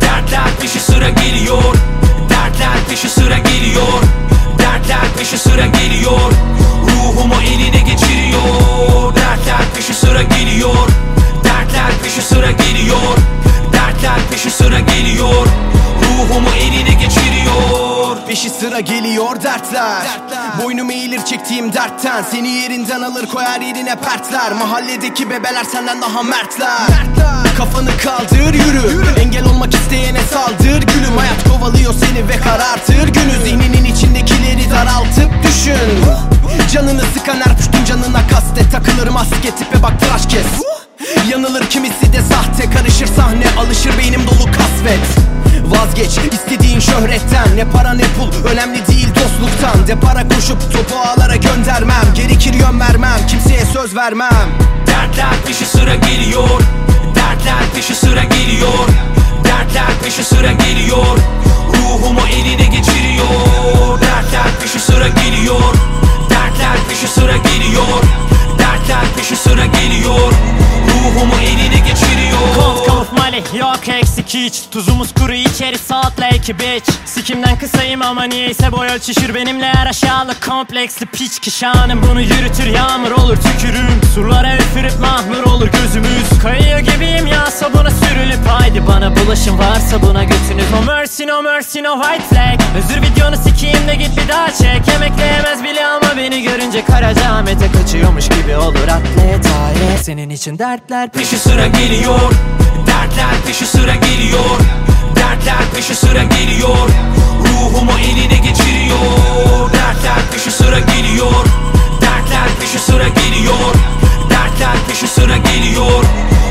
Dertler peşi sıra geliyor. Dertler peşi sıra geliyor. Dertler peşi sıra geliyor. Ruhumu eline geçiriyor. Dertler peşi sıra geliyor. Dertler peşi sıra geliyor. Dertler peşi sıra geliyor. Ruhumu eline geçiriyor Peşi sıra geliyor dertler. Boynum eğilir çektiğim dertten. Seni yerinden alır koyar yerine pertler. Mahalledeki bebeler senden daha mertler. Kafanı kaldır yürü. Engel olmak isteyene saldır gülüm. Hayat kovalıyor seni ve karartır günü. Zihninin içindekileri daraltıp düşün. Canını sıkan her püştün canına kastet Takılır maske tipe bak tıraş kes. Yanılır kimisi de sahte. Karışır sahne dostluktan Depara koşup topu ağlara göndermem. Gerekir yön vermem kimseye söz vermem. Dertler peşi sıra geliyor. Dertler peşi sıra geliyor. Dertler peşi sıra geliyor. Ruhumu eline geçiriyor. Dertler peşi sıra geliyor eksik hiç Tuzumuz kuru içeri Salt Lake bitch Sikimden kısayım ama niyeyse boy ölçüşür. Benimle her aşağılık kompleksli piç ki şanım. Bunu yürütür yağmur olur tükürüm Surlara üfürüp mahmur olur gözümüz. Kayıyor gibiyim ya sabuna sürülüp. Haydi bana bulaşın varsa buna götünüz. No mercy no mercy no white flag. Özür videonu sikeyim de git bir daha çek. Emekleyemez bile ama beni görünce Karacaahmet'e kaçıyormuş gibi olur. Atlet aile Senin için dertler peşi sıra geliyor Dertler peşi sıra geliyor. Dertler peşi sıra geliyor. Ruhumu eline geçiriyor. Dertler peşi sıra geliyor. Dertler peşi sıra geliyor. Dertler peşi sıra geliyor.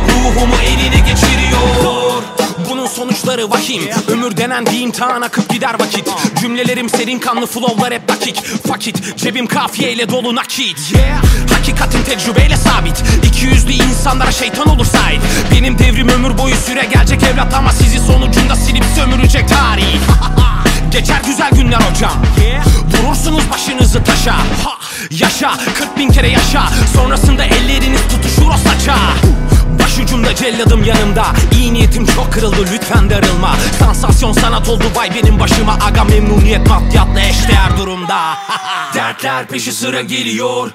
Ruhumu eline geçiriyor. Bunun sonuçları vahim. Ömür denen bir imtihan akıp gider vakit. Cümlelerim serin kanlı flowlar hep dakik. Fakit cebim kafiyeyle dolu nakit. Hakikatin tecrübeyle insanlara şeytan olur sahip Benim devrim ömür boyu süre gelecek evlat Ama sizi sonucunda silip sömürecek tarih. Geçer güzel günler hocam. Vurursunuz başınızı taşa. Yaşa 40 bin kere yaşa. Sonrasında elleriniz tutuşur o saça. Başucumda celladım yanımda. İyi niyetim çok kırıldı lütfen darılma. Sansasyon sanat oldu vay benim başıma. Aga memnuniyet maddiyatla eşdeğer durumda. Dertler peşi sıra geliyor